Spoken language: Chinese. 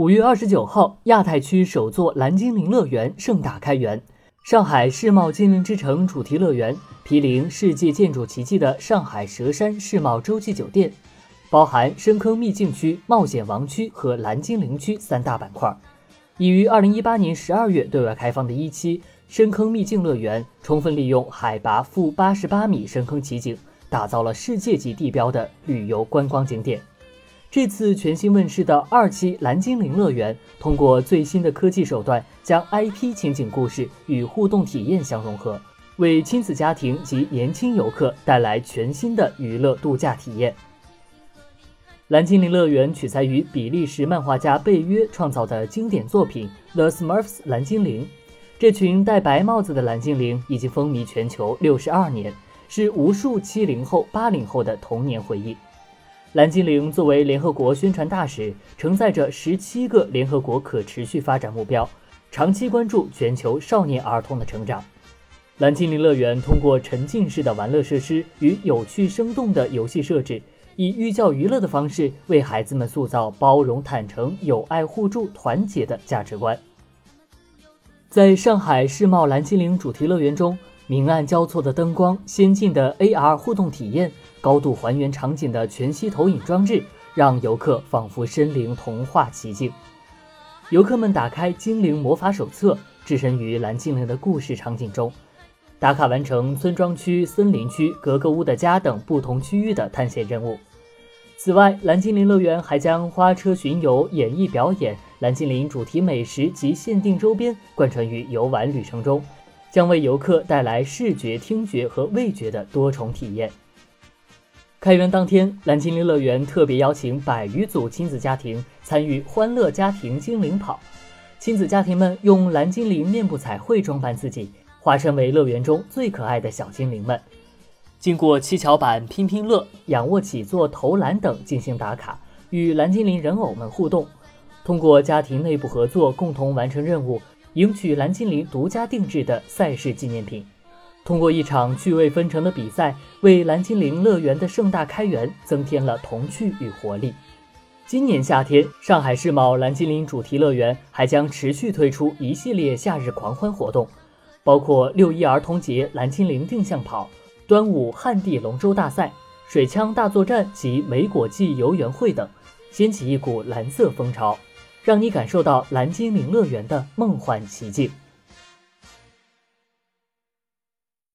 五月二十九号，亚太区首座蓝精灵乐园盛大开园。上海世贸精灵之城主题乐园，毗邻世界建筑奇迹的上海佘山世贸洲际酒店，包含深坑秘境区、冒险王区和蓝精灵区三大板块。已于二零一八年十二月对外开放的一期深坑秘境乐园，充分利用海拔负八十八米深坑奇景，打造了世界级地标的旅游观光景点。这次全新问世的二期蓝精灵乐园，通过最新的科技手段，将 IP 情景故事与互动体验相融合，为亲子家庭及年轻游客带来全新的娱乐度假体验。蓝精灵乐园取材于比利时漫画家贝约创造的经典作品《The Smurfs 蓝精灵》，这群戴白帽子的蓝精灵已经风靡全球六十二年，是无数七零后、八零后的童年回忆。蓝精灵作为联合国宣传大使，承载着十七个联合国可持续发展目标，长期关注全球少年儿童的成长。蓝精灵乐园通过沉浸式的玩乐设施与有趣生动的游戏设置，以寓教于乐的方式为孩子们塑造包容、坦诚、友爱、互助、团结的价值观。在上海世贸蓝精灵主题乐园中。明暗交错的灯光、先进的 AR 互动体验、高度还原场景的全息投影装置，让游客仿佛身临童话奇境。游客们打开精灵魔法手册，置身于蓝精灵的故事场景中，打卡完成村庄区、森林区、格格巫的家等不同区域的探险任务。此外，蓝精灵乐园还将花车巡游、演艺表演、蓝精灵主题美食及限定周边贯穿于游玩旅程中。将为游客带来视觉、听觉和味觉的多重体验。开园当天，蓝精灵乐园特别邀请百余组亲子家庭参与“欢乐家庭精灵跑”。亲子家庭们用蓝精灵面部彩绘装扮自己，化身为乐园中最可爱的小精灵们。经过七巧板、拼拼乐、仰卧起坐、投篮等进行打卡，与蓝精灵人偶们互动。通过家庭内部合作，共同完成任务。赢取蓝精灵独家定制的赛事纪念品，通过一场趣味纷呈的比赛，为蓝精灵乐园的盛大开园增添了童趣与活力。今年夏天，上海世贸蓝精灵主题乐园还将持续推出一系列夏日狂欢活动，包括六一儿童节蓝精灵定向跑、端午旱地龙舟大赛、水枪大作战及梅果季游园会等，掀起一股蓝色风潮。让你感受到蓝精灵乐园的梦幻奇境。